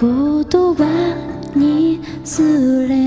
言葉にすれ